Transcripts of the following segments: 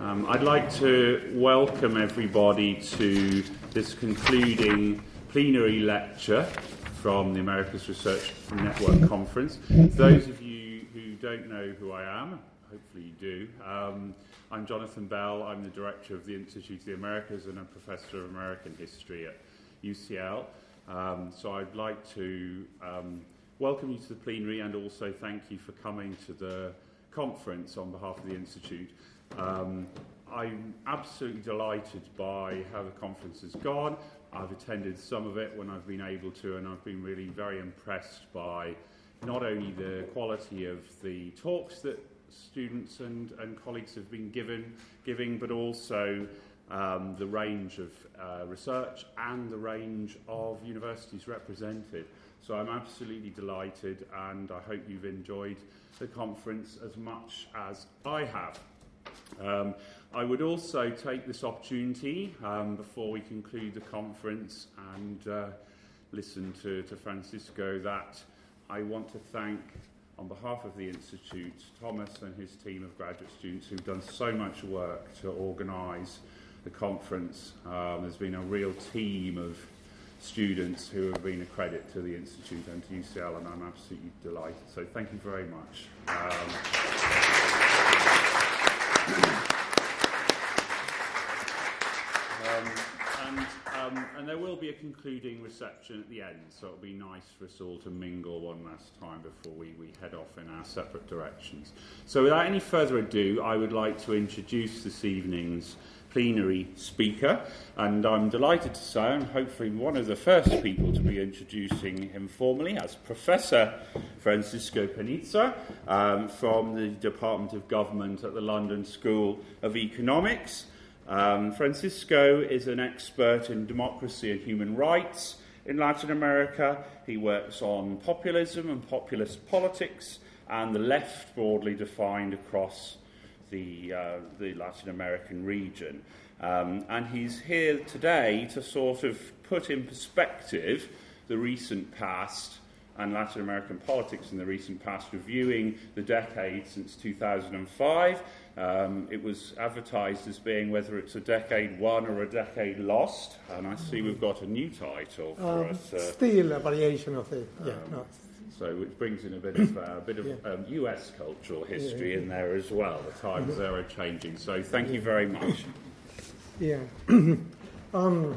Um, I'd like to welcome everybody to this concluding plenary lecture from the Americas Research Network Conference. Those of you who don't know who I am, hopefully you do, um, I'm Jonathan Bell. I'm the director of the Institute of the Americas and a professor of American history at UCL. Um, so I'd like to um, welcome you to the plenary and also thank you for coming to the conference on behalf of the Institute. Um, I'm absolutely delighted by how the conference has gone. I've attended some of it when I've been able to, and I've been really very impressed by not only the quality of the talks that students and, and colleagues have been given, giving, but also um, the range of uh, research and the range of universities represented. So I'm absolutely delighted, and I hope you've enjoyed the conference as much as I have. Um, I would also take this opportunity um, before we conclude the conference and uh, listen to, to Francisco that I want to thank, on behalf of the Institute, Thomas and his team of graduate students who've done so much work to organise the conference. Um, there's been a real team of students who have been a credit to the Institute and to UCL, and I'm absolutely delighted. So thank you very much. Um, Um, and, um, and there will be a concluding reception at the end, so it'll be nice for us all to mingle one last time before we, we head off in our separate directions. So, without any further ado, I would like to introduce this evening's plenary speaker, and I'm delighted to say I'm hopefully one of the first people to be introducing him formally as Professor Francisco Panizza um, from the Department of Government at the London School of Economics. Um, Francisco is an expert in democracy and human rights in Latin America. He works on populism and populist politics and the left broadly defined across the, uh, the Latin American region. Um, and he's here today to sort of put in perspective the recent past and Latin American politics in the recent past, reviewing the decade since 2005 um, it was advertised as being whether it's a decade won or a decade lost, and I see we've got a new title for um, us. Uh, still a variation of it, yeah. Um, no. So which brings in a bit of uh, a bit of yeah. um, U.S. cultural history yeah, in there as well. The times there are changing. So thank you very much. Yeah. um,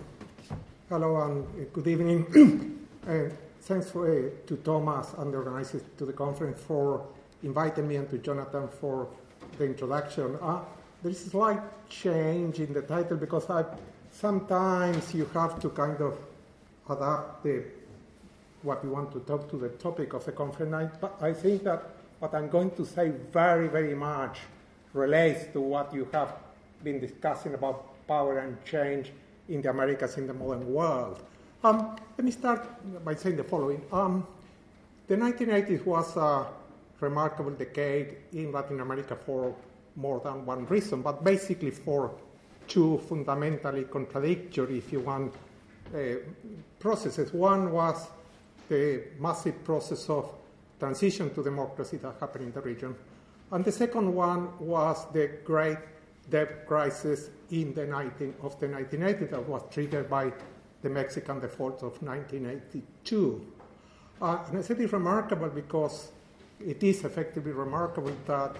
hello and good evening. uh, thanks for, uh, to Thomas and the organizers to the conference for inviting me and to Jonathan for the introduction. Uh, there is a slight change in the title because I, sometimes you have to kind of adapt the, what we want to talk to the topic of the conference. But I think that what I'm going to say very, very much relates to what you have been discussing about power and change in the Americas in the modern world. Um, let me start by saying the following. Um, the 1980s was a remarkable decade in Latin America for more than one reason, but basically for two fundamentally contradictory, if you want, uh, processes. One was the massive process of transition to democracy that happened in the region. And the second one was the great debt crisis in the 19, of the 1980s that was triggered by the Mexican default of 1982. Uh, and I said it's remarkable because it is effectively remarkable that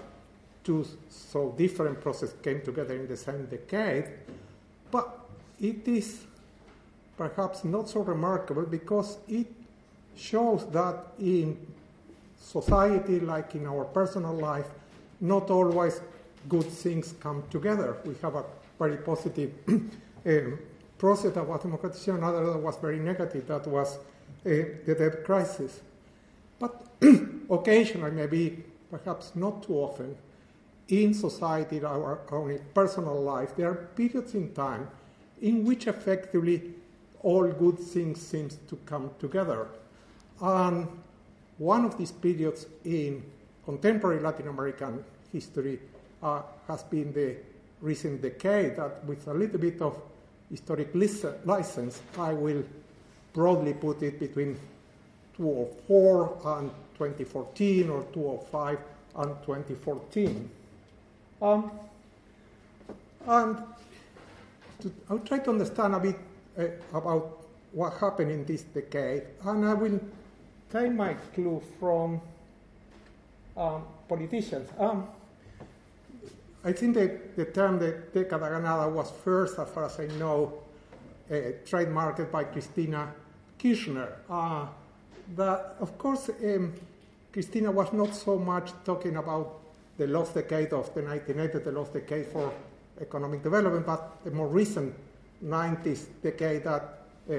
two so different processes came together in the same decade, but it is perhaps not so remarkable because it shows that in society, like in our personal life, not always good things come together. We have a very positive um, process was democratization, another that was very negative, that was uh, the debt crisis. But occasionally, maybe perhaps not too often, in society, in our own personal life, there are periods in time in which effectively all good things seem to come together. And one of these periods in contemporary Latin American history uh, has been the recent decade that with a little bit of historic license, I will broadly put it between 2004 and 2014 or 2005 and 2014. Um, And to, I'll try to understand a bit uh, about what happened in this decade, and I will take my clue from um, politicians. Um, I think that the term the década ganada was first, as far as I know, uh, trademarked by Cristina Kirchner. Uh, that, of course, um, Cristina was not so much talking about the lost decade of the 1980s, the lost decade for economic development, but the more recent 90s decade that uh,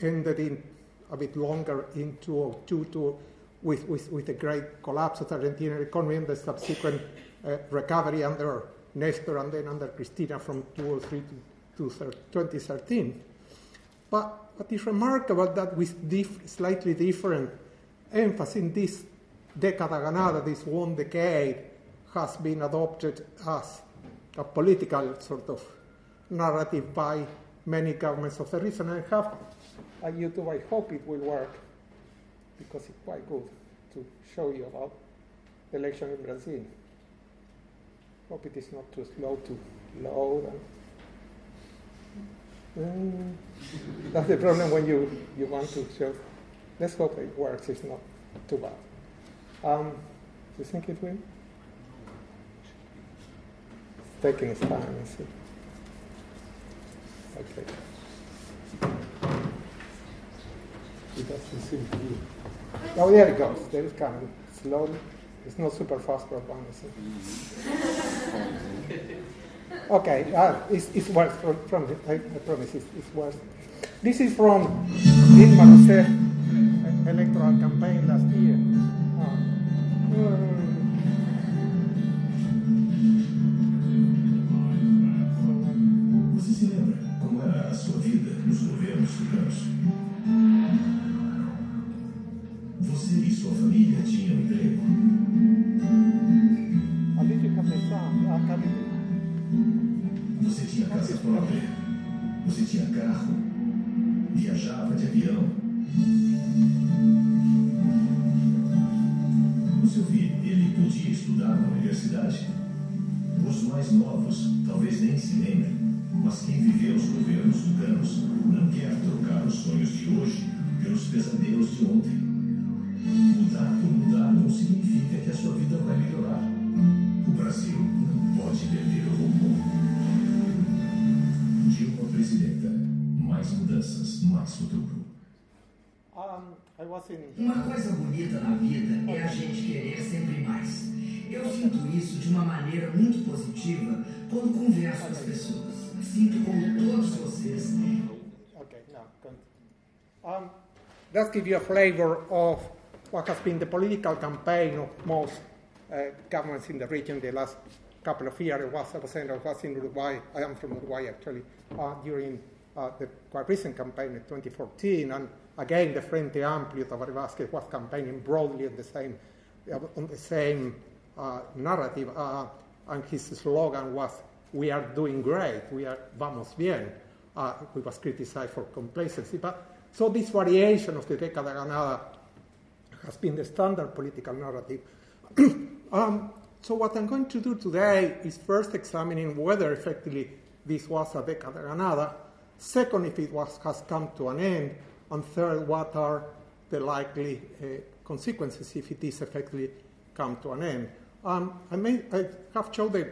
ended in a bit longer in 2002 to, with, with, with the great collapse of the Argentine economy and the subsequent uh, recovery under Nestor and then under Cristina from 2003 to, to 2013. But what is remarkable that with diff- slightly different emphasis in this década ganada, this one decade, has been adopted as a political sort of narrative by many governments of the region. I have a YouTube, I hope it will work, because it's quite good to show you about the election in Brazil. Hope it is not too slow to load. And, mm, that's the problem when you, you want to show. Let's hope it works, it's not too bad. Um, do you think it will? It's taking its time. Okay. It doesn't seem to be. Oh, there it goes. There it's coming. Slowly. It's not super fast for one, Okay, it's, it's worse from, from I, I promise it's, it's worse. This is from Dilma electoral campaign last year. Uh, viajava de avião. O seu filho, ele podia estudar na universidade. Os mais novos talvez nem se lembrem, mas quem viveu os governos tucanos não quer trocar os sonhos de hoje pelos pesadelos de ontem. Mudar por mudar não significa que a sua vida vai melhorar. O Brasil não pode perder o rumo. Uma coisa bonita na vida é a gente querer sempre mais. Eu sinto isso de uma maneira muito positiva quando converso com as pessoas. Sinto como todos vocês. Okay, now, um, let's give you a flavor of what has been the political campaign of most uh, governments in the region the last couple of years. It was, I was saying, I was in Uruguay. I am from Uruguay actually uh, during uh, the quite recent campaign in 2014, and again the Frente Amplio, Tabaré Vázquez was campaigning broadly on the same, on the same uh, narrative, uh, and his slogan was, "We are doing great. We are vamos bien." Uh, he was criticized for complacency, but so this variation of the década ganada has been the standard political narrative. um, so what I'm going to do today is first examining whether effectively this was a década ganada Second, if it was, has come to an end. And third, what are the likely uh, consequences if it is effectively come to an end. Um, I, may, I have shown the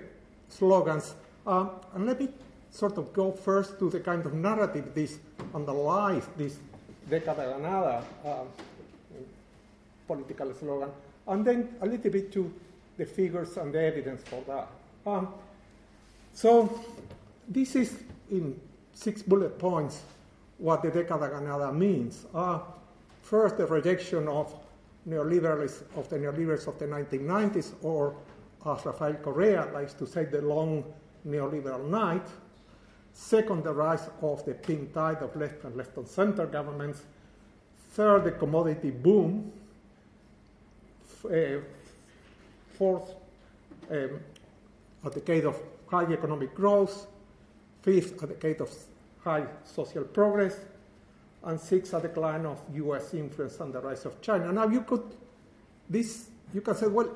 slogans, um, and let me sort of go first to the kind of narrative this underlies this década ganada uh, political slogan, and then a little bit to the figures and the evidence for that. Um, so this is in six bullet points what the década ganada means. Uh, first, the rejection of neoliberalism of the neoliberals of the 1990s, or as Rafael Correa likes to say, the long neoliberal night. Second, the rise of the pink tide of left and left and center governments. Third, the commodity boom. Uh, fourth, um, a decade of high economic growth. Fifth, a decade of high social progress. And six, a decline of U.S. influence and the rise of China. Now, you could, this, you can say, well,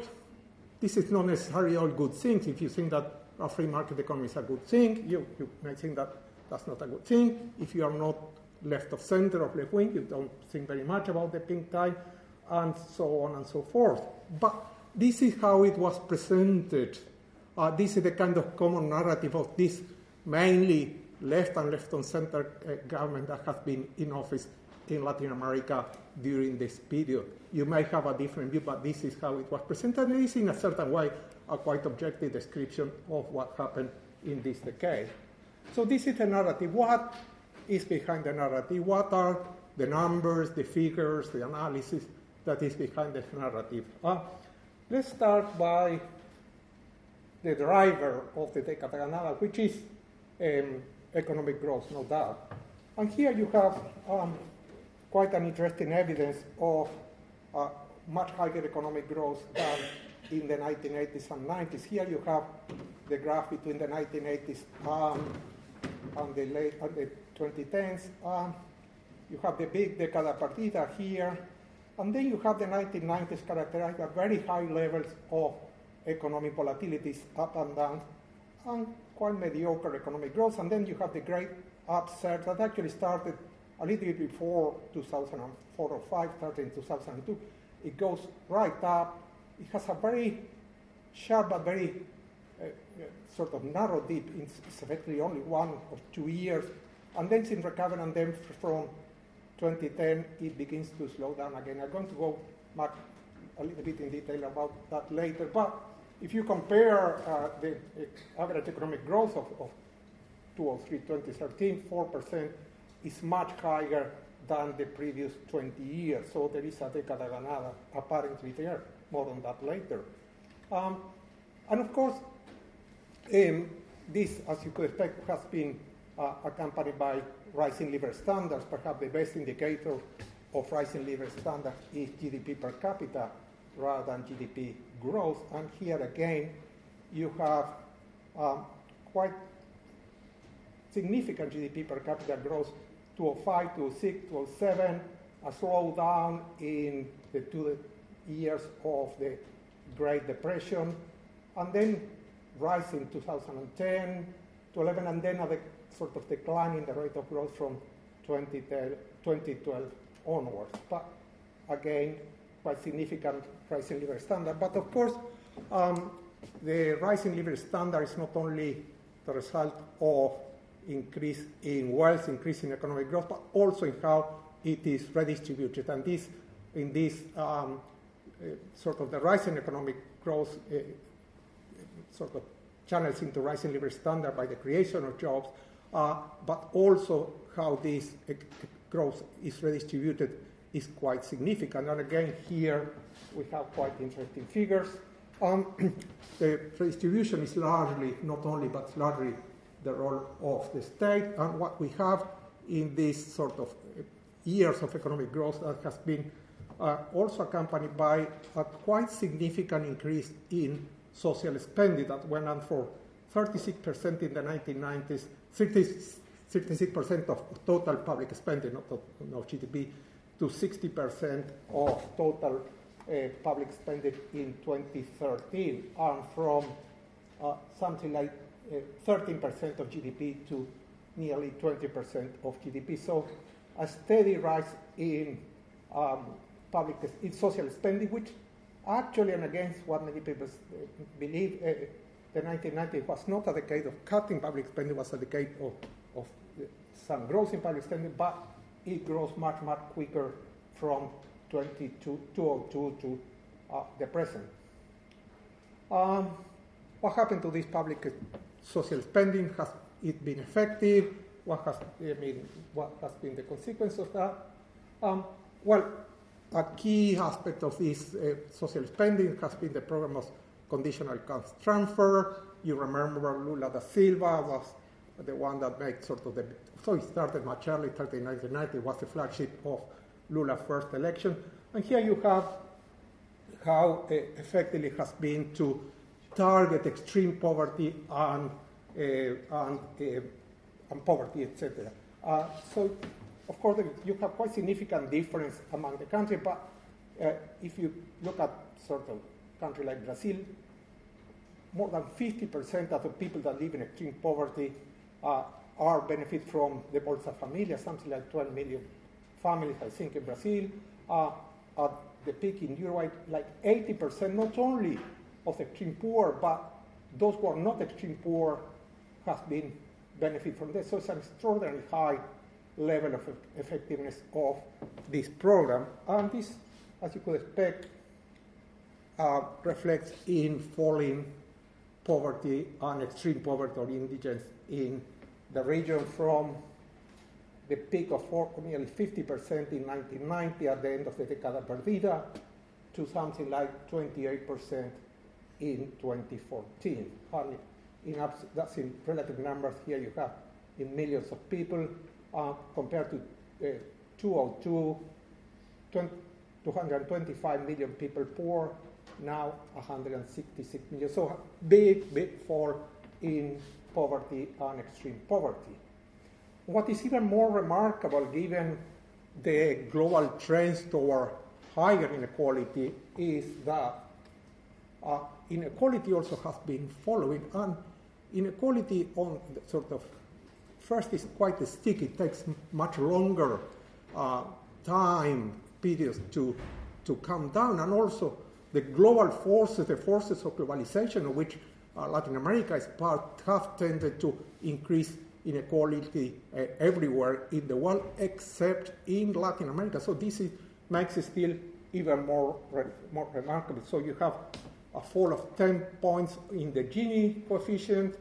this is not necessarily all good things if you think that a free market economy is a good thing. You, you may think that that's not a good thing. If you are not left of center or left wing, you don't think very much about the pink tide, and so on and so forth. But this is how it was presented. Uh, this is the kind of common narrative of this mainly left and left on center uh, government that has been in office in Latin America during this period. You may have a different view, but this is how it was presented. It is, in a certain way, a quite objective description of what happened in this decade. So, this is the narrative. What is behind the narrative? What are the numbers, the figures, the analysis that is behind the narrative? Uh, let's start by the driver of the Década Ganada, which is um, economic growth, no doubt. And here you have um, quite an interesting evidence of uh, much higher economic growth than in the 1980s and 90s. Here you have the graph between the 1980s um, and the late and the 2010s. Um, you have the big decada perdida here, and then you have the 1990s characterized by very high levels of economic volatilities up and down, and quite mediocre economic growth. And then you have the great upsurge that actually started a little bit before 2004 or 5, started in 2002. It goes right up. It has a very sharp but very uh, uh, sort of narrow dip. It's, effectively only one or two years. And then it's in recovery, and then from 2010 it begins to slow down again. I'm going to go back a little bit in detail about that later. But if you compare uh, the average economic growth of, of 2003, 2013, 4% is much higher than the previous 20 years. So there is a década ganada apparently there. More on that later. Um, and of course, um, this, as you could expect, has been uh, accompanied by rising living standards. Perhaps the best indicator of rising living standards is GDP per capita rather than GDP growth. And here again, you have um, quite significant GDP per capita growth 2005, 2006, 2007, a slowdown in the two years of the Great Depression, and then rise in 2010 to 11, and then a sort of decline in the rate of growth from 2012 onwards. But again, quite significant rise in living standard. But of course, um, the rise in standard is not only the result of increase in wealth, increase in economic growth, but also in how it is redistributed. And this, in this um, uh, sort of the rising economic growth, uh, sort of channels into rising living standard by the creation of jobs, uh, but also how this growth is redistributed is quite significant. And again, here we have quite interesting figures. Um, the redistribution is largely, not only, but largely the role of the state. And what we have in these sort of years of economic growth that has been uh, also accompanied by a quite significant increase in social spending that went on for 36% in the 1990s, 36% of total public spending, not of, GDP, to 60% of total uh, public spending in 2013, and from uh, something like 13% uh, of GDP to nearly 20% of GDP. So a steady rise in um, public in social spending, which actually, and against what many people uh, believe, uh, the 1990s was not a decade of cutting public spending, was a decade of, of some growth in public spending, but it grows much, much quicker from 2002 to uh, the present. Um, what happened to this public social spending? Has it been effective? What has, I mean, what has been the consequence of that? Um, well, a key aspect of this uh, social spending has been the program of conditional cash transfer. You remember Lula da Silva was the one that made sort of the, so it started much early, 1990, was the flagship of Lula's first election. And here you have how uh, effective it has been to target extreme poverty and, uh, and, uh, and poverty, etc. Uh, so, of course, you have quite significant difference among the countries, but uh, if you look at sort of country like Brazil, more than 50% of the people that live in extreme poverty uh, are benefit from the Bolsa Familia, something like 12 million families, I think, in Brazil. Uh, at the peak in Uruguay, like 80%, not only of the extreme poor, but those who are not extreme poor has been benefit from this. So it's an extraordinarily high level of effectiveness of this program. And this, as you could expect, uh, reflects in falling poverty and extreme poverty or indigence in the region from the peak of nearly 50% in 1990 at the end of the Década Perdida to something like 28% in 2014. In that's in relative numbers here you have in millions of people uh, compared to uh, 202, 20, 225 million people poor, now 166 million. So big, big fall in poverty and extreme poverty. What is even more remarkable, given the global trends toward higher inequality, is that uh, inequality also has been following, and inequality on sort of first is quite sticky. It takes much longer uh, time periods to to come down, and also the global forces, the forces of globalization, which Latin America is part, have tended to increase inequality uh, everywhere in the world except in Latin America. So this is, makes it still even more, re- more remarkable. So you have a fall of 10 points in the Gini coefficient,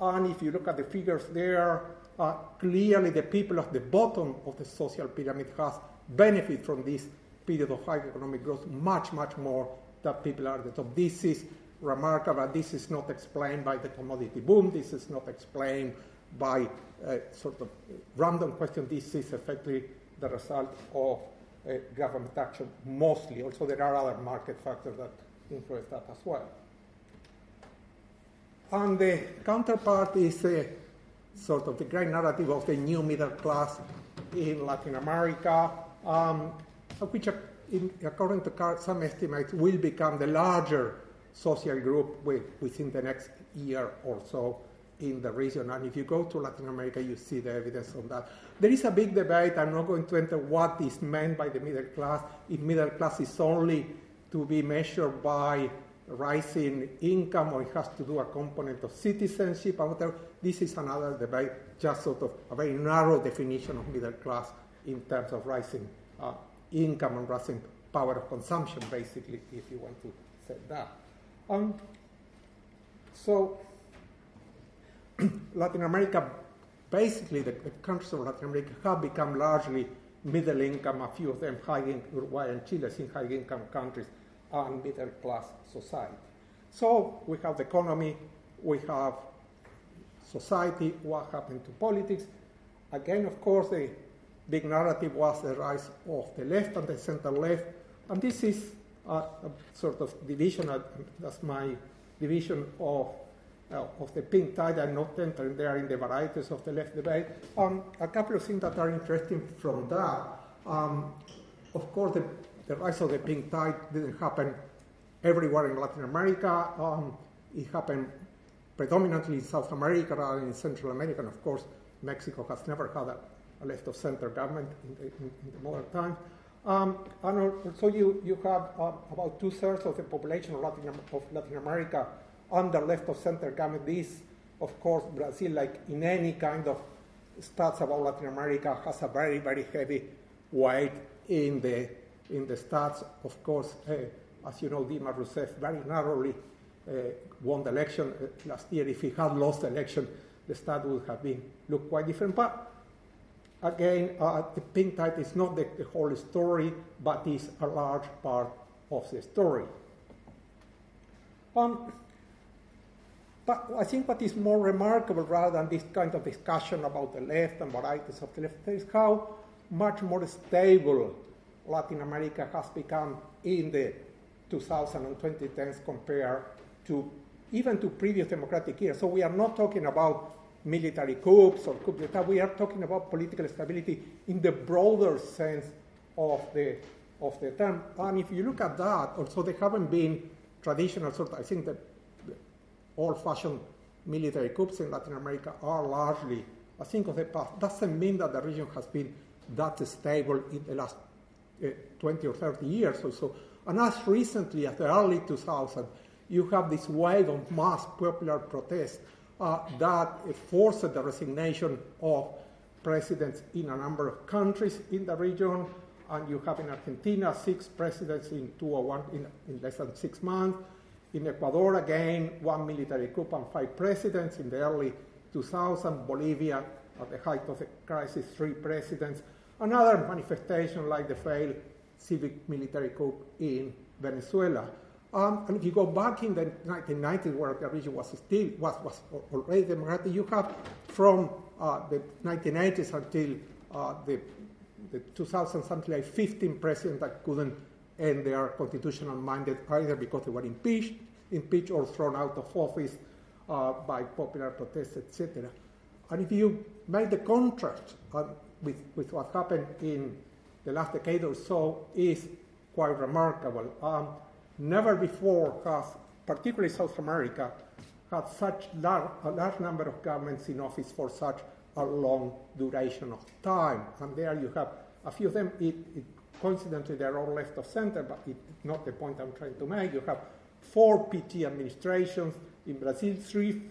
and if you look at the figures there, uh, clearly the people at the bottom of the social pyramid has benefit from this period of high economic growth much, much more than people at the top. This is remarkable. This is not explained by the commodity boom. This is not explained by a sort of random question. This is effectively the result of uh, government action mostly. Also, there are other market factors that influence that as well. And the counterpart is uh, sort of the great narrative of the new middle class in Latin America, um, which, in, according to some estimates, will become the larger social group with, within the next year or so in the region. And if you go to Latin America, you see the evidence on that. There is a big debate. I'm not going to enter what is meant by the middle class. If middle class is only to be measured by rising income or it has to do a component of citizenship or whatever. This is another debate, just sort of a very narrow definition of middle class in terms of rising uh, income and rising power of consumption, basically, if you want to say that. Um, so Latin America, basically the, the, countries of Latin America have become largely middle income, a few of them high income, Uruguay and Chile in high income countries and middle class society. So we have the economy, we have society, what happened to politics. Again, of course, the big narrative was the rise of the left and the center left, and this is a, sort of division, that's my division of, uh, of the pink tide. I'm not entering there in the varieties of the left debate. Um, a couple of things that are interesting from that. Um, of course, the the rise of the pink tide didn't happen everywhere in Latin America. Um, it happened predominantly in South America rather than in Central America. And of course, Mexico has never had a, a left of center government in the, in, in the modern time. Um, and also, you, you have uh, about two thirds of the population of Latin, of Latin America under left of center government. This, of course, Brazil, like in any kind of stats about Latin America, has a very, very heavy weight in the in the stats. Of course, uh, as you know, Dilma Rousseff very narrowly uh, won the election uh, last year. If he had lost the election, the stat would have been looked quite different. But again, uh, the pink tide is not the, the, whole story, but is a large part of the story. Um, but I think what is more remarkable, rather than this kind of discussion about the left and varieties of the left, is how much more stable Latin America has become in the 2000 and 2010s compared to even to previous democratic years. So we are not talking about military coups or coup d'etat. We are talking about political stability in the broader sense of the of the term. And if you look at that, also they haven't been traditional sort. Of, I think that old-fashioned military coups in Latin America are largely a thing of the past. Doesn't mean that the region has been that stable in the last uh, 20 or 30 years or so. And as recently as the early 2000s, you have this wave of mass popular protest uh, Uh, that forced the resignation of presidents in a number of countries in the region. And you have in Argentina six presidents in 2001 in, in less than six months. In Ecuador, again, one military coup and five presidents in the early 2000s. Bolivia, at the height of the crisis, three presidents. Another manifestation like the failed civic military coup in Venezuela. Um, and if you go back in the 1990s, where the region was still was, was already democratic, you have from uh, the 1980s until uh, the, the 2000 something like 15 presidents that couldn't end their constitutional mandate either because they were impeached, impeached or thrown out of office uh, by popular protests, etc. And if you make the contrast uh, with, with what happened in the last decade or so, is quite remarkable. Um, never before has, particularly South America, had such a large number of governments in office for such a long duration of time. And there you have a few of them. It, it, coincidentally, they're all left of center, but it's not the point I'm trying to make. You have four PT administrations in Brazil, three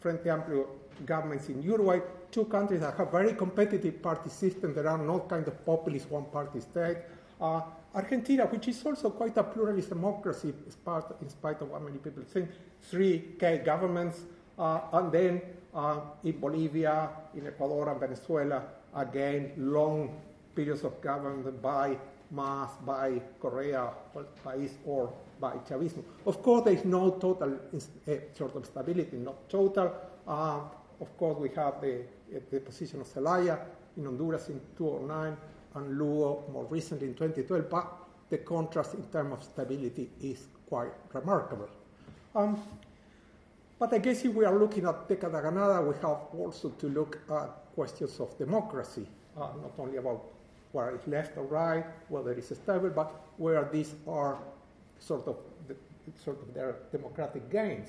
Frente Amplio governments in Uruguay, two countries that have very competitive party systems. There are not kind of populist one-party state. Uh, Argentina, which is also quite a pluralist democracy, in spite of what many people think, three K governments, uh, and then uh, in Bolivia, in Ecuador, and Venezuela, again, long periods of government by MAS, by Correa, País, or by Chavismo. Of course, there is no total uh, sort of stability, not total. Uh, of course, we have the, the position of Zelaya in Honduras in 2009 and Lugo more recently in 2012, but the contrast in terms of stability is quite remarkable. Um, but I guess if we are looking at Década Ganada, we have also to look at questions of democracy, uh, not only about where it's left or right, whether it's stable, but where these are sort of the, sort of their democratic gains.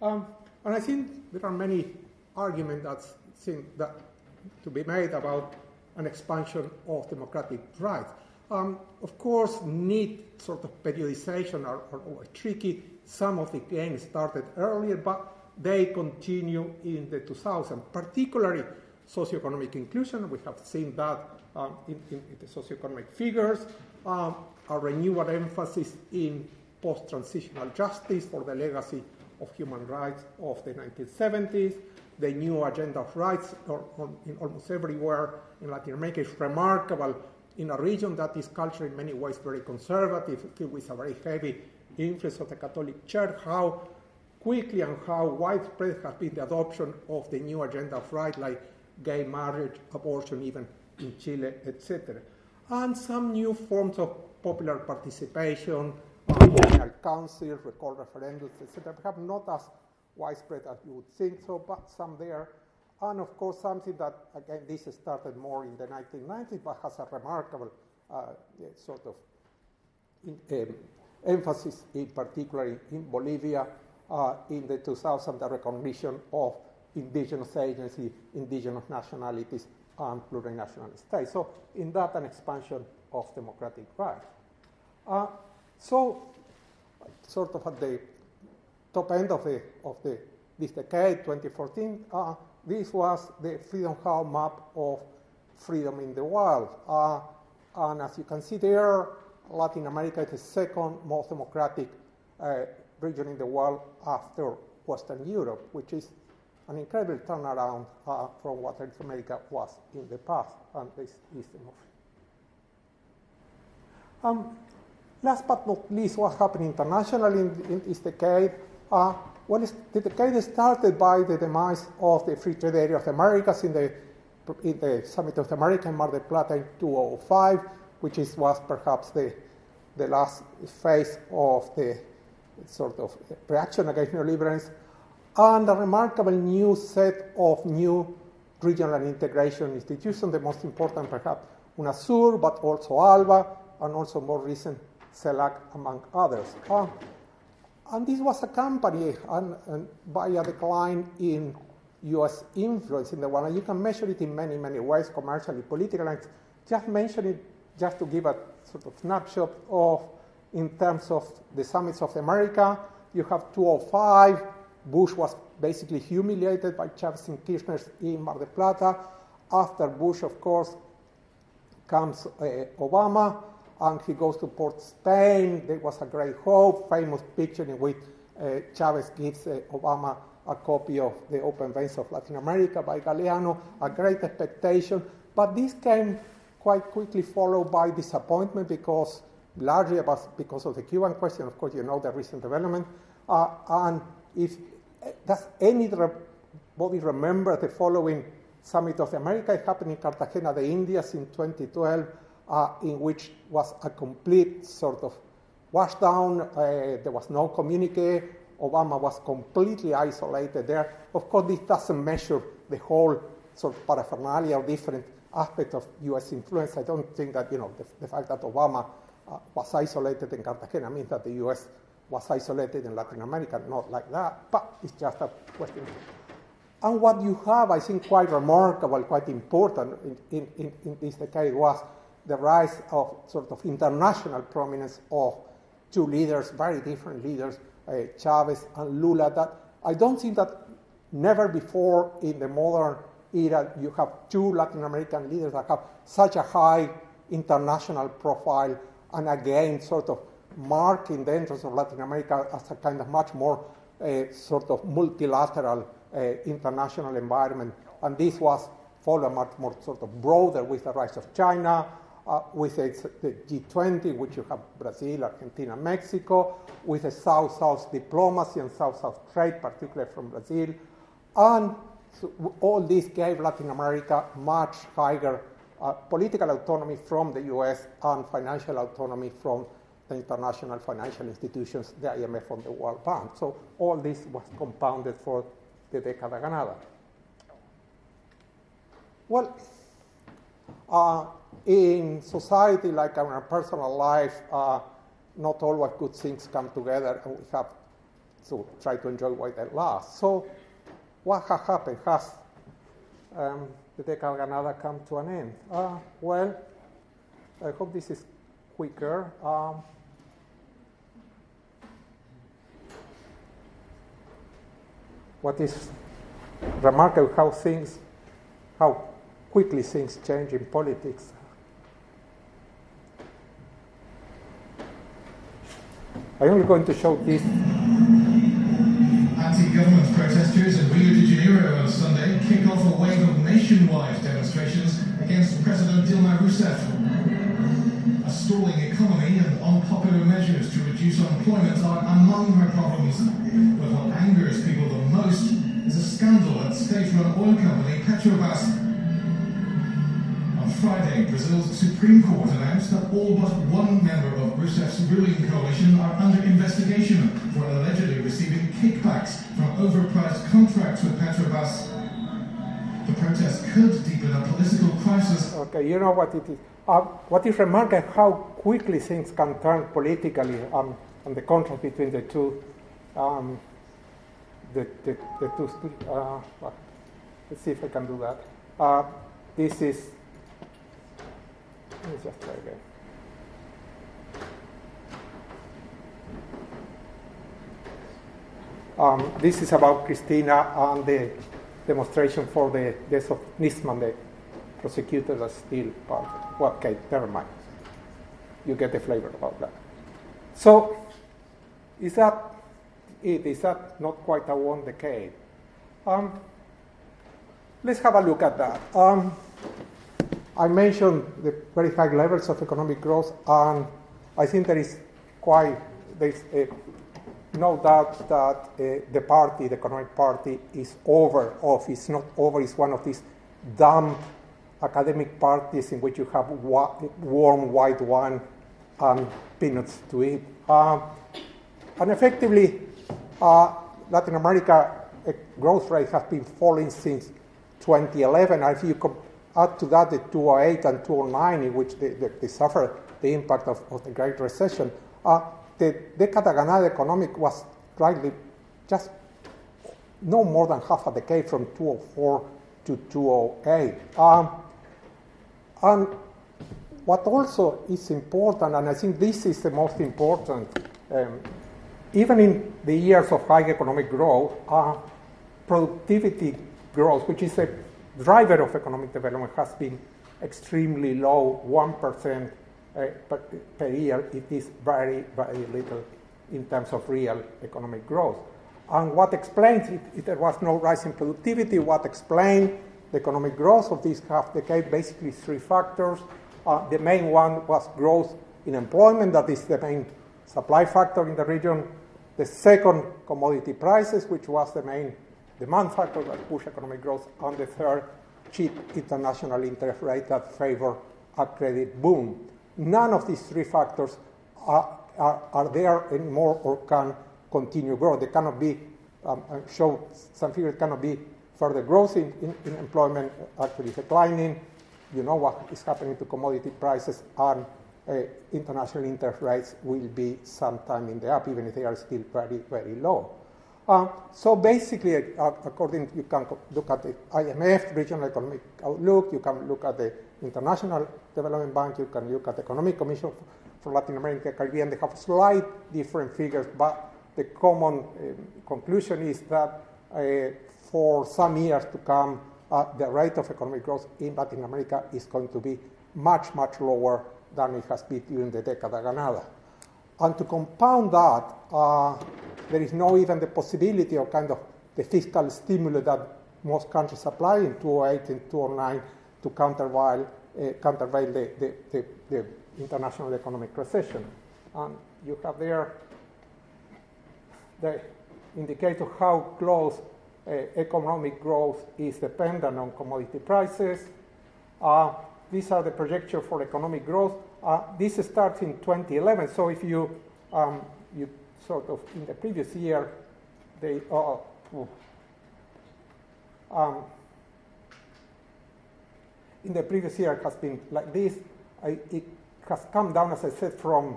Um, and I think there are many arguments that that to be made about an expansion of democratic rights. Um, of course, need sort of periodization are, are, are, tricky. Some of the gains started earlier, but they continue in the 2000s, particularly socioeconomic inclusion. We have seen that um, in, in, the socioeconomic figures, um, a renewed emphasis in post-transitional justice for the legacy of human rights of the 1970s, the new agenda of rights or, in almost everywhere in Latin America is remarkable in a region that is culturally in many ways very conservative, still with a very heavy influence of the Catholic Church, how quickly and how widespread has been the adoption of the new agenda of rights like gay marriage, abortion, even in Chile, etc. And some new forms of popular participation, communal councils, recall referendums, etc., perhaps not as widespread as you would think so, but some there. And of course, something that, again, this started more in the 1990s, but has a remarkable uh, sort of in, um, emphasis, in particular in Bolivia, uh, in the 2000, the recognition of indigenous agency, indigenous nationalities, and plurinational states. So, in that, an expansion of democratic rights. Uh, so, sort of at the top end of, the, of the, this decade, 2014, uh, this was the Freedom House map of freedom in the world. Uh, and as you can see there, Latin America is the second most democratic uh, region in the world after Western Europe, which is an incredible turnaround uh, from what Latin America was in the past and this Eastern um, last but not least, what happened internationally in, in this decade uh, well, the decade started by the demise of the free trade area of the Americas in the, in the Summit of the America in Mar del Plata in 2005, which is, was perhaps the, the last phase of the sort of reaction against neoliberalism, and a remarkable new set of new regional integration institutions, the most important perhaps UNASUR, but also ALBA, and also more recent CELAC, among others. Uh, and this was accompanied and, and by a decline in U.S. influence in the world. And you can measure it in many, many ways, commercially, politically. And just mention it just to give a sort of snapshot of, in terms of the summits of America, you have 205. Bush was basically humiliated by Chavez and Kirchner in Mar del Plata. After Bush, of course, comes uh, Obama, and he goes to Port Spain. There was a great hope, famous picture in which uh, Chavez gives uh, Obama a copy of The Open Veins of Latin America by Galeano, a great expectation. But this came quite quickly followed by disappointment because, largely about, because of the Cuban question. Of course, you know the recent development. Uh, and if does anybody remember the following Summit of the America? It happened in Cartagena de Indias in 2012, uh, in which was a complete sort of washdown. Uh, there was no communique. Obama was completely isolated there. Of course, this doesn't measure the whole sort of paraphernalia or different aspect of U.S. influence. I don't think that you know the, the fact that Obama uh, was isolated in Cartagena means that the U.S. was isolated in Latin America. Not like that, but it's just a question. And what you have, I think, quite remarkable, quite important in, in, in this decade was the rise of sort of international prominence of two leaders, very different leaders, uh, Chavez and Lula. That I don't think that never before in the modern era you have two Latin American leaders that have such a high international profile and again sort of marking the entrance of Latin America as a kind of much more uh, sort of multilateral uh, international environment. And this was followed much more sort of broader with the rise of China, uh, with the G20, which you have Brazil, Argentina, Mexico, with the South-South diplomacy and South-South trade, particularly from Brazil. And so all this gave Latin America much higher uh, political autonomy from the US and financial autonomy from the international financial institutions, the IMF and the World Bank. So all this was compounded for the Década Ganada. Well, uh, in society, like in our personal life, uh, not always good things come together, and we have to try to enjoy while they last. So, what has happened? Has um, the Ganada come to an end? Uh, well, I hope this is quicker. Um, what is remarkable how things, how quickly things change in politics. I'm only going to show this. Anti-government protesters in Rio de Janeiro on Sunday kick off a wave of nationwide demonstrations against President Dilma Rousseff. A stalling economy and unpopular measures to reduce unemployment are among her problems. But what angers people the most is a scandal at state-run oil company Petrobras. Friday, Brazil's Supreme Court announced that all but one member of Rousseff's ruling coalition are under investigation for allegedly receiving kickbacks from overpriced contracts with Petrobras. The protest could deepen a political crisis. Okay, you know what it is. Uh, what is remarkable how quickly things can turn politically um, and the contrast between the two. Um, the, the, the two. Uh, let's see if I can do that. Uh, this is. Um, this is about Cristina and the demonstration for the death of Nisman, the prosecutor that's still part of. Well, okay, never mind. You get the flavor about that. So, is that it? Is that not quite a one decade? Um, let's have a look at that. Um, I mentioned the very high levels of economic growth, and I think there is quite there's a, no doubt that uh, the party, the economic party, is over of. It's not over. It's one of these dumb academic parties in which you have wa- warm white wine and peanuts to eat. Uh, and effectively, uh, Latin America uh, growth rate has been falling since 2011. And if you add to that the 2008 and 2009, in which they, they, they suffered the impact of, of, the Great Recession, uh, the Ganada economic was slightly, just no more than half a decade from 2004 to 2008. Um, and what also is important, and I think this is the most important, um, even in the years of high economic growth, uh, productivity growth, which is a driver of economic development, has been extremely low, 1% uh, per, per year. It is very, very little in terms of real economic growth. And what explains it, there was no rise in productivity, what explained the economic growth of this half decade, basically three factors. Uh, the main one was growth in employment, that is the main supply factor in the region. The second, commodity prices, which was the main demand factor that push economic growth. And the third, cheap international interest rate that favor a credit boom. None of these three factors are, are, are there anymore or can continue growth. They cannot be, um, show some figures cannot be further growth in, in, in, employment actually declining. You know what is happening to commodity prices and uh, international interest rates will be sometime in the up, even if they are still very, very low. Uh, so basically, uh, according you can look at the IMF regional economic outlook, you can look at the International Development Bank, you can look at the Economic Commission for Latin America, Caribbean. They have slight different figures, but the common uh, conclusion is that uh, for some years to come, uh, the rate of economic growth in Latin America is going to be much, much lower than it has been during the Década Ganada. And to compound that, uh, there is no even the possibility of kind of the fiscal stimulus that most countries apply in 2008 and 2009 to countervail, uh, countervail the, the, the, the, international economic recession. And you have there the indicator how close uh, economic growth is dependent on commodity prices. Uh, these are the projections for economic growth. Uh, this starts in 2011. So if you um, you sort of in the previous year, they uh, um, in the previous year has been like this. I, it has come down, as I said, from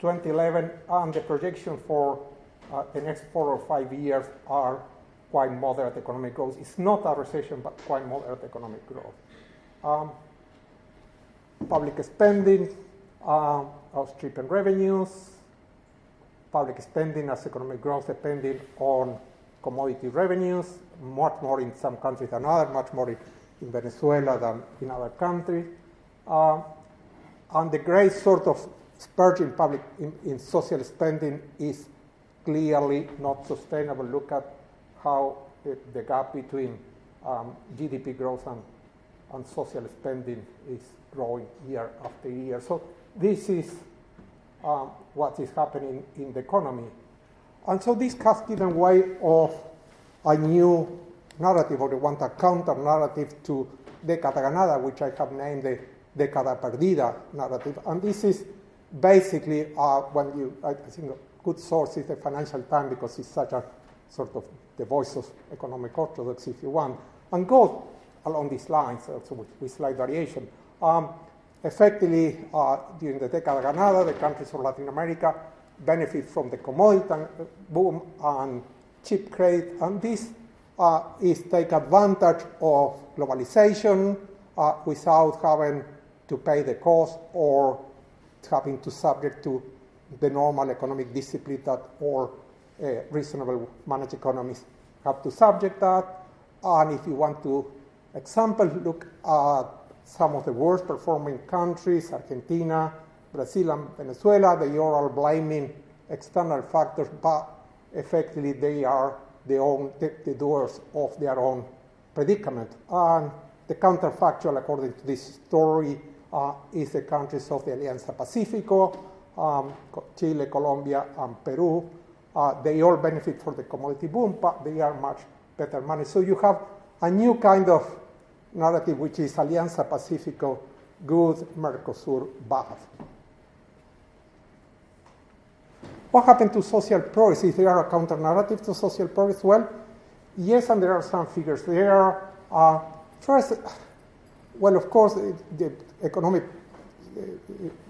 2011, and the projection for uh, the next four or five years are quite moderate economic growth. It's not a recession, but quite moderate economic growth. Um, public spending uh, outstripping revenues. Public spending as economic growth depending on commodity revenues, much more in some countries than others, much more in, in Venezuela than in other countries. Uh, and the great sort of spurge in public in, in social spending is clearly not sustainable. Look at how the, the gap between um, GDP growth and, and social spending is growing year after year. So this is um, what is happening in the economy. And so this has given way of a new narrative, or the one that counter narrative to Década Ganada, which I have named the Década Perdida narrative. And this is basically uh, when you, I think, a good source is the Financial Times because it's such a sort of the voice of economic orthodoxy, if you want, and go along these lines, also with, with slight variation. Um, effectively, uh, during the Década Ganada, the countries of Latin America benefit from the commodity boom and cheap credit, and this uh, is take advantage of globalization uh, without having to pay the cost or having to subject to the normal economic discipline that all uh, reasonable managed economies have to subject that. And if you want to example, look at some of the worst performing countries, Argentina, Brazil, and Venezuela, they are all blaming external factors, but effectively they are the, own, the, the doers of their own predicament. And the counterfactual, according to this story, uh, is the countries of the Alianza Pacifico, um, Chile, Colombia, and Peru. Uh, they all benefit from the commodity boom, but they are much better managed. So you have a new kind of narrative, which is Alianza Pacifico good, Mercosur bad. What happened to social progress? Is there a counter narrative to social progress? Well, yes, and there are some figures there. Uh, first, well, of course, the economic uh,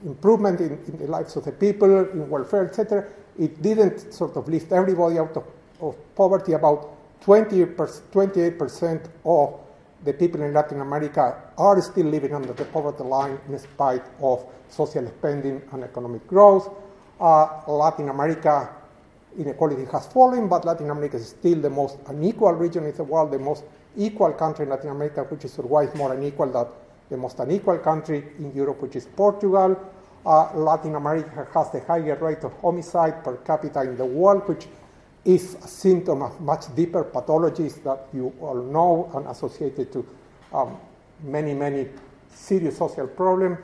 improvement in, in, the lives of the people, in welfare, etc., it didn't sort of lift everybody out of, of poverty. About 20 28% of the people in Latin America are still living under the poverty line in spite of social spending and economic growth. Uh, Latin America inequality has fallen, but Latin America is still the most unequal region in the world, the most equal country in Latin America, which is otherwise more unequal than the most unequal country in Europe, which is Portugal. Uh, Latin America has the higher rate of homicide per capita in the world, which is a symptom of much deeper pathologies that you all know and associated to um, many, many serious social problems.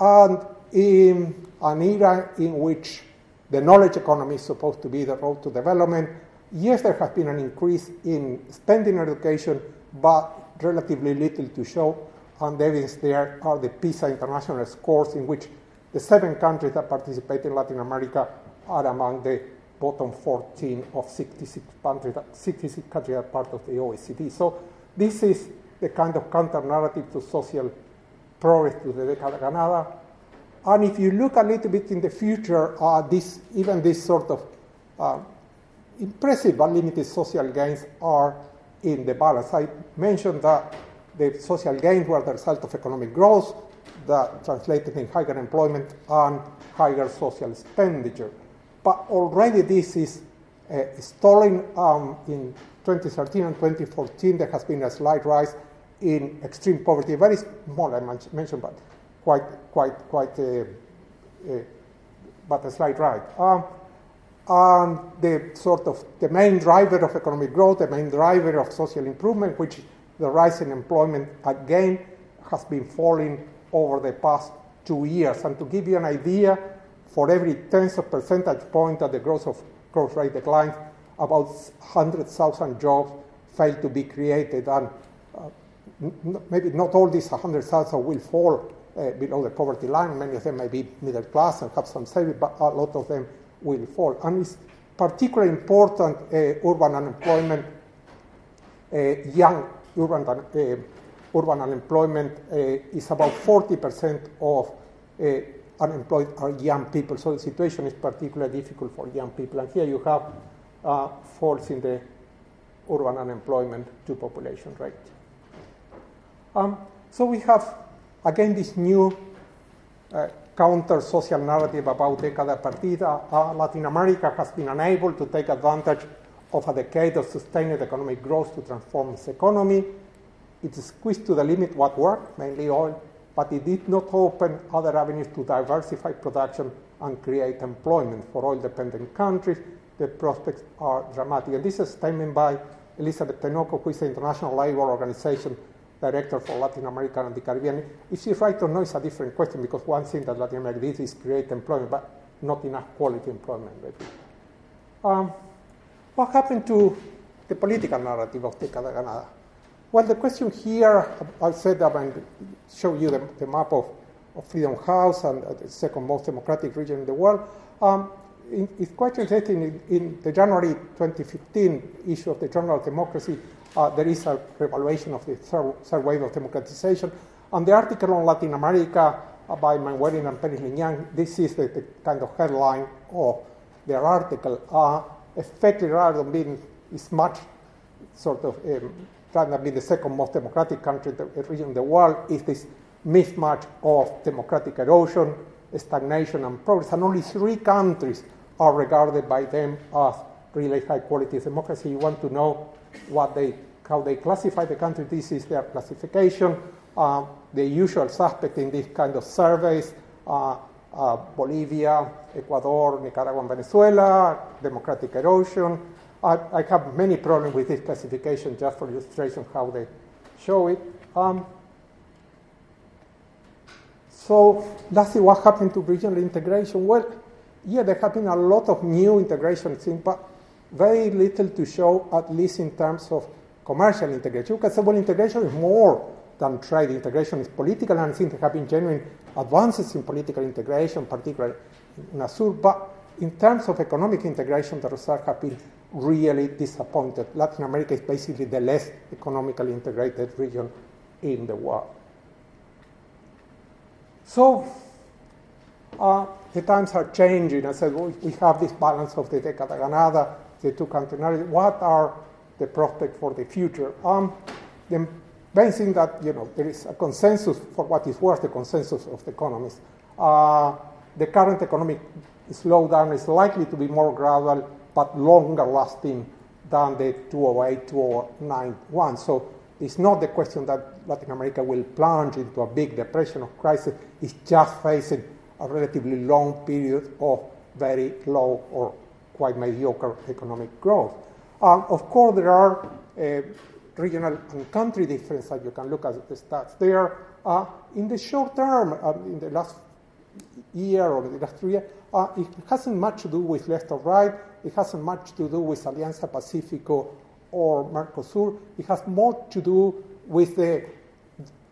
And in an era in which the knowledge economy is supposed to be the road to development, yes, there has been an increase in spending on education, but relatively little to show. And the evidence there are the PISA international scores, in which the seven countries that participate in Latin America are among the bottom 14 of 66 countries, 66 countries are part of the OECD. So this is the kind of counter narrative to social progress to the Década Ganada. And if you look a little bit in the future, uh, this, even this sort of uh, impressive but limited social gains are in the balance. I mentioned that the social gains were the result of economic growth that translated in higher employment and higher social expenditure. But already this is uh, stalling um, in 2013 and 2014. There has been a slight rise in extreme poverty, very small, I mentioned, but quite, quite, quite, uh, uh, but a slight rise. Um, the sort of the main driver of economic growth, the main driver of social improvement, which the rise in employment again has been falling over the past two years. And to give you an idea, for every tenth of percentage point that the growth of growth rate declines, about 100,000 jobs fail to be created, and uh, n- maybe not all these 100,000 will fall uh, below the poverty line. Many of them may be middle class and have some savings, but a lot of them will fall. And it's particularly important uh, urban unemployment, uh, young urban, uh, urban unemployment uh, is about 40% of unemployed are young people, so the situation is particularly difficult for young people. And here you have uh, falls in the urban unemployment to population rate. Um, so we have, again, this new uh, counter social narrative about década perdida. Uh, Latin America has been unable to take advantage of a decade of sustained economic growth to transform its economy. It squeezed to the limit what worked, mainly oil, but it did not open other avenues to diversify production and create employment for oil dependent countries. The prospects are dramatic. And this is a statement by Elizabeth Tinoco, who is the International Labour Organization Director for Latin America and the Caribbean. If she's right or no is a different question because one thing that Latin America did is create employment, but not enough quality employment. Um, what happened to the political narrative of Década Ganada? Well, the question here, I said I'm going to show you the, the map of, of, Freedom House and uh, the second most democratic region in the world. Um, in, it's quite interesting. In, in, the January 2015 issue of the Journal of Democracy, uh, there is a revaluation of the third, third, wave of democratization. And the article on Latin America uh, by Mainwaring and Perez Liñán, this is the, the, kind of headline of their article. Uh, effectively, rather than being, is much sort of um, be the second most democratic country region in the world, is this mismatch of democratic erosion, stagnation, and progress. And only three countries are regarded by them as really high quality democracy. You want to know what they, how they classify the country. This is their classification. Uh, the usual suspect in these kind of surveys uh, uh, Bolivia, Ecuador, Nicaragua, and Venezuela, democratic erosion, I, I, have many problems with this classification just for illustration how they show it. Um, so let's what happened to regional integration. Well, yeah, there have been a lot of new integration things, but very little to show, at least in terms of commercial integration. Because well, integration is more than trade. Integration is political, and I think there have been genuine advances in political integration, particularly in ASUR. But in terms of economic integration, the results have been really disappointed. Latin America is basically the less economically integrated region in the world. So, uh, the times are changing. I said, well, we have this balance of the Década Ganada, the two narrative. What are the prospects for the future? Um, the main thing that, you know, there is a consensus, for what is worth, the consensus of the economists. Uh, the current economic slowdown is likely to be more gradual but longer lasting than the 2008 2009 one. So it's not the question that Latin America will plunge into a big depression or crisis, it's just facing a relatively long period of very low or quite mediocre economic growth. Um, of course, there are uh, regional and country differences. You can look at the stats there. Uh, in the short term, um, in the last year or the last three years, uh, it hasn't much to do with left or right. It hasn't much to do with Alianza Pacifico or Mercosur. It has more to do with the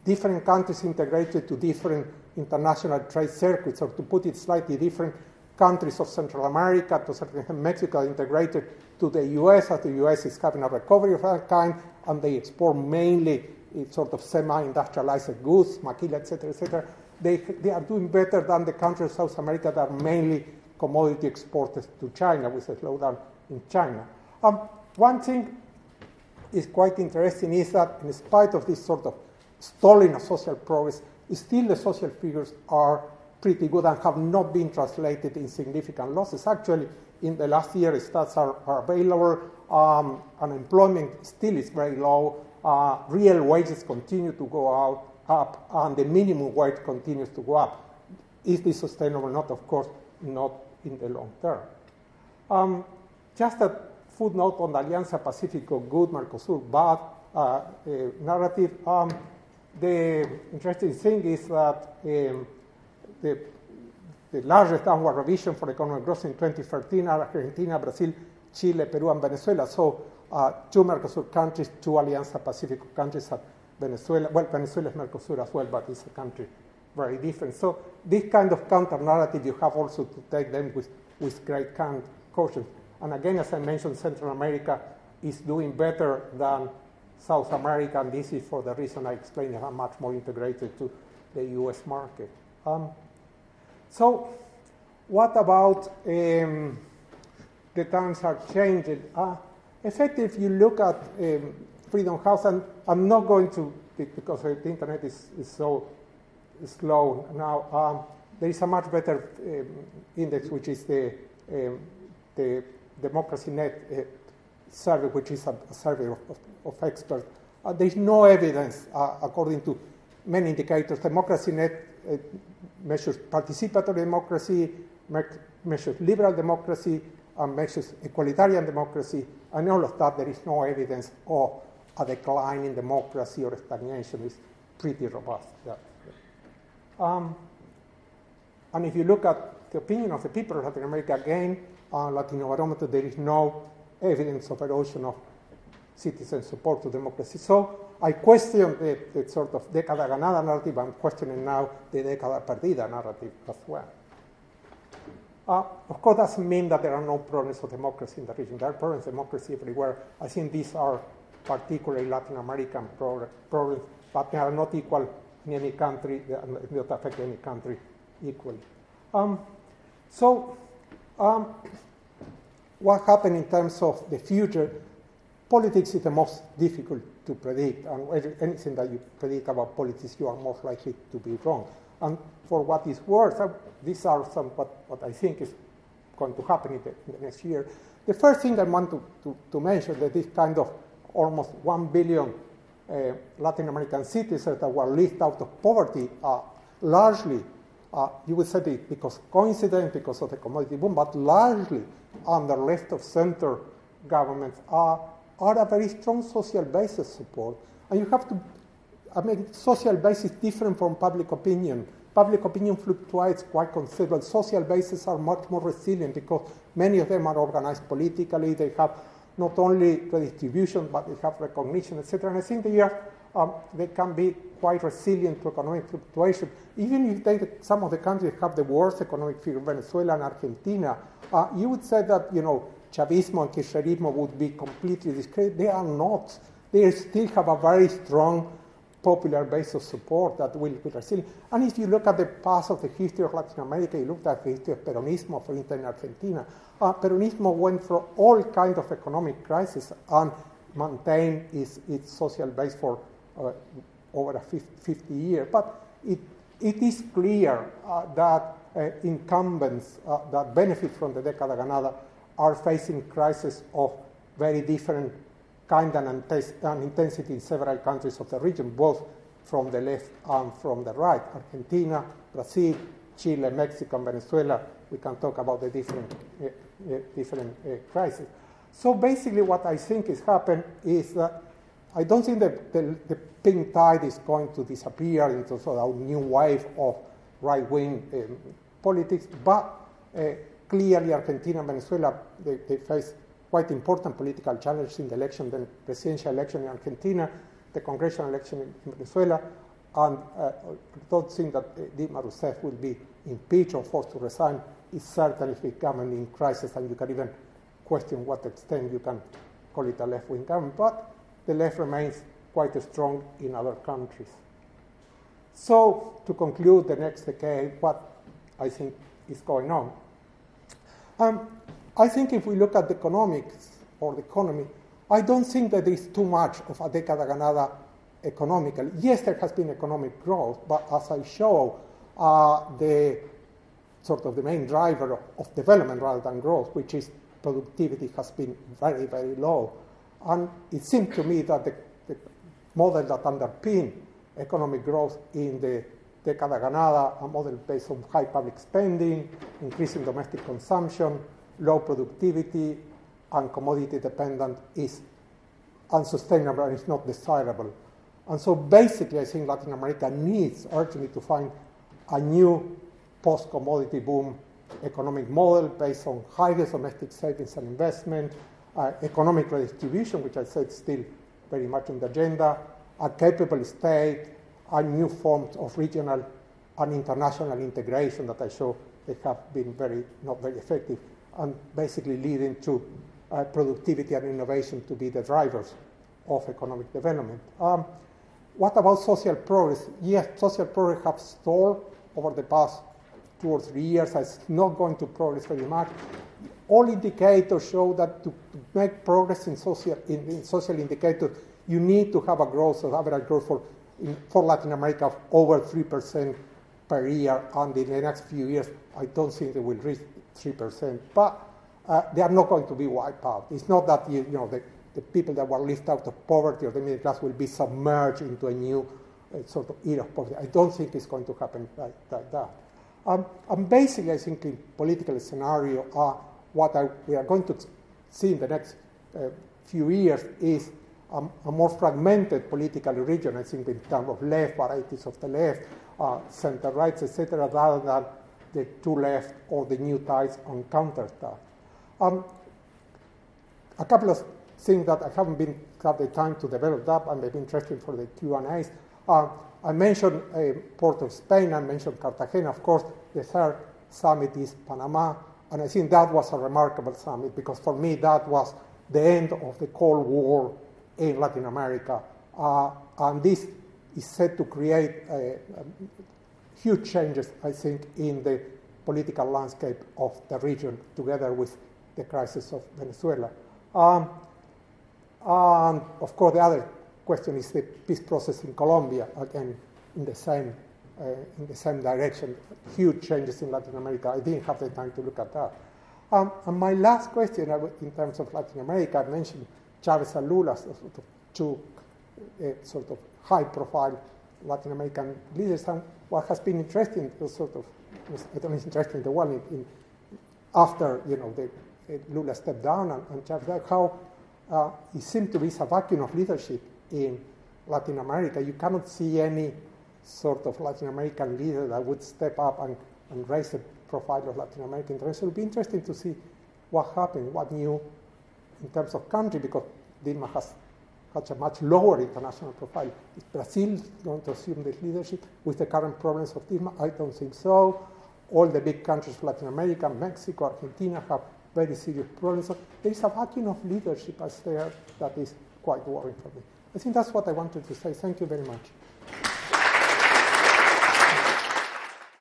different countries integrated to different international trade circuits, or to put it slightly different, countries of Central America, to certain Mexico integrated to the US, as the US is having a recovery of that kind, and they export mainly sort of semi-industrialized goods, maquila, etc., etc. They, they are doing better than the countries of South America that are mainly commodity exporters to China, with a slowdown in China. Um, one thing is quite interesting is that in spite of this sort of stalling of social progress, still the social figures are pretty good and have not been translated in significant losses. Actually, in the last year, stats are, are available. Um, unemployment still is very low. Uh, real wages continue to go out, up, and the minimum wage continues to go up. Is this sustainable? Not, of course, not in the long term. Um, just a footnote on the Alianza Pacifico good, Mercosur bad uh, uh, narrative. Um, the interesting thing is that um, the, the, largest downward revision for economic growth in 2013 are Argentina, Brazil, Chile, Peru, and Venezuela. So uh, two Mercosur countries, two Alianza Pacifico countries, Venezuela. Well, Venezuela is Mercosur as well, but it's a country very different. So this kind of counter narrative, you have also to take them with, with great caution. And again, as I mentioned, Central America is doing better than South America, and this is for the reason I explained, how much more integrated to the US market. Um, so, what about um, the times are changing? Uh, effectively, if you look at um, Freedom House, and I'm not going to, because the internet is, is so slow now, um, there is a much better um, index, which is the, um, the Democracy Net uh, survey, which is a, a survey of, of, of experts. Uh, there is no evidence, uh, according to many indicators. Democracy Net uh, measures participatory democracy, me measures liberal democracy, and measures egalitarian democracy, and all of that, there is no evidence of a decline in democracy or stagnation. is pretty robust. Yeah. Um, and if you look at the opinion of the people of Latin America, again, uh, Latinobarometer, there is no evidence of erosion of citizen support to democracy. So I question the, the sort of década ganada narrative. I'm questioning now the década perdida narrative as well. Uh, of course, that doesn't mean that there are no problems of democracy in the region. There are problems of democracy everywhere. I think these are particularly Latin American problems, but they are not equal in any country, they not affect any country equally. Um, so, um, what happened in terms of the future? Politics is the most difficult to predict, and anything that you predict about politics, you are most likely to be wrong. And for what is worth, uh, these are some what, what I think is going to happen in the, in the next year. The first thing I want to, to, to mention that this kind of almost 1 billion uh, Latin American citizens that were lifted out of poverty uh, largely, uh, you would say it because coincidence, because of the commodity boom, but largely under left of center governments are, are a very strong social basis support. And you have to, I mean, social basis different from public opinion. Public opinion fluctuates quite considerably. Social bases are much more resilient because many of them are organized politically. They have not only redistribution, but they have recognition, etc. And I think they, are, um, they can be quite resilient to economic fluctuation. Even if they, some of the countries have the worst economic figure, Venezuela and Argentina, uh, you would say that, you know, Chavismo and Kirchnerismo would be completely discredited. They are not. They still have a very strong popular base of support that will be resilient. And if you look at the past of the history of Latin America, you look at the history of Peronismo, for instance, in Argentina. Uh, Peronismo went through all kinds of economic crises and maintained its, its social base for uh, over a 50 years. But it, it is clear uh, that uh, incumbents uh, that benefit from the Década Ganada are facing crises of very different kind and, and intensity in several countries of the region, both from the left and from the right. Argentina, Brazil, Chile, Mexico, and Venezuela. We can talk about the different, uh, uh, different uh, crises. So basically, what I think is happened is that I don't think the, the pink tide is going to disappear into sort of a new wave of right-wing um, politics, but clearly Argentina and Venezuela, they, they face quite important political challenges in the election, the presidential election in Argentina, the congressional election in Venezuela, and uh, don't think that uh, Dilma Rousseff will be impeached or forced to resign. It's certainly becoming in crisis, and you can even question what extent you can call it a left-wing government. But the left remains quite strong in other countries. So, to conclude the next decade, what I think is going on. Um, I think if we look at the economics or the economy, I don't think that there is too much of a década ganada economically. Yes, there has been economic growth, but as I show, uh, the sort of the main driver of, of, development rather than growth, which is productivity, has been very, very low. And it seemed to me that the, the model that underpinned economic growth in the década ganada, a model based on high public spending, increasing domestic consumption, low productivity, and commodity dependent is unsustainable and is not desirable. And so basically, I think Latin America needs urgently to find a new post commodity boom economic model based on higher domestic savings and investment, uh, economic redistribution, which I said is still very much on the agenda, a capable state, and new forms of regional and international integration that I show they have been very not very effective and basically leading to uh, productivity and innovation to be the drivers of economic development. Um, what about social progress? Yes, social progress has stalled over the past two or three years. It's not going to progress very much. All indicators show that to, make progress in social, in, in social indicators, you need to have a growth, an average growth for, in, for Latin America of over 3% per year, and in the next few years, I don't think they will reach 3%. But uh, they are not going to be wiped out. It's not that you, you know the, the people that were lifted out of poverty or the middle class will be submerged into a new uh, sort of era of poverty. I don't think it's going to happen like, like that. Um, and basically, I think in political scenario, uh, what I, we are going to see in the next uh, few years is a, a, more fragmented political region, I think, in terms of left, varieties of the left, uh, center rights, etc., rather than the two left or the new ties on counter ties. Um, a couple of things that I haven't been had the time to develop up and they've been interesting for the Q&As. Uh, I mentioned uh, Port of Spain, I mentioned Cartagena, of course, the third summit is Panama, and I think that was a remarkable summit because for me that was the end of the Cold War in Latin America. Uh, and this is set to create uh, huge changes, I think, in the political landscape of the region, together with the crisis of Venezuela. Um, and of course, the other question is the peace process in Colombia, again, in the same, uh, in the same direction. Huge changes in Latin America. I didn't have the time to look at that. Um, and my last question, in terms of Latin America, I mentioned Chavez and Lula, sort of two uh, sort of high-profile Latin American leaders. And what has been interesting, sort of, don't know, interesting, the one in, in, after you know the Lula stepped down and, and Chavez, how uh, it seemed to be a vacuum of leadership in Latin America. You cannot see any sort of Latin American leader that would step up and, and raise the profile of Latin American interests. It would be interesting to see what happened, what new in terms of country, because Dilma has such a much lower international profile. Is Brazil going to assume this leadership with the current problems of Dilma? I don't think so. All the big countries of Latin America, Mexico, Argentina have very serious problems. So there is a vacuum of leadership as there that is quite worrying for me. I think that's what I wanted to say. Thank you very much.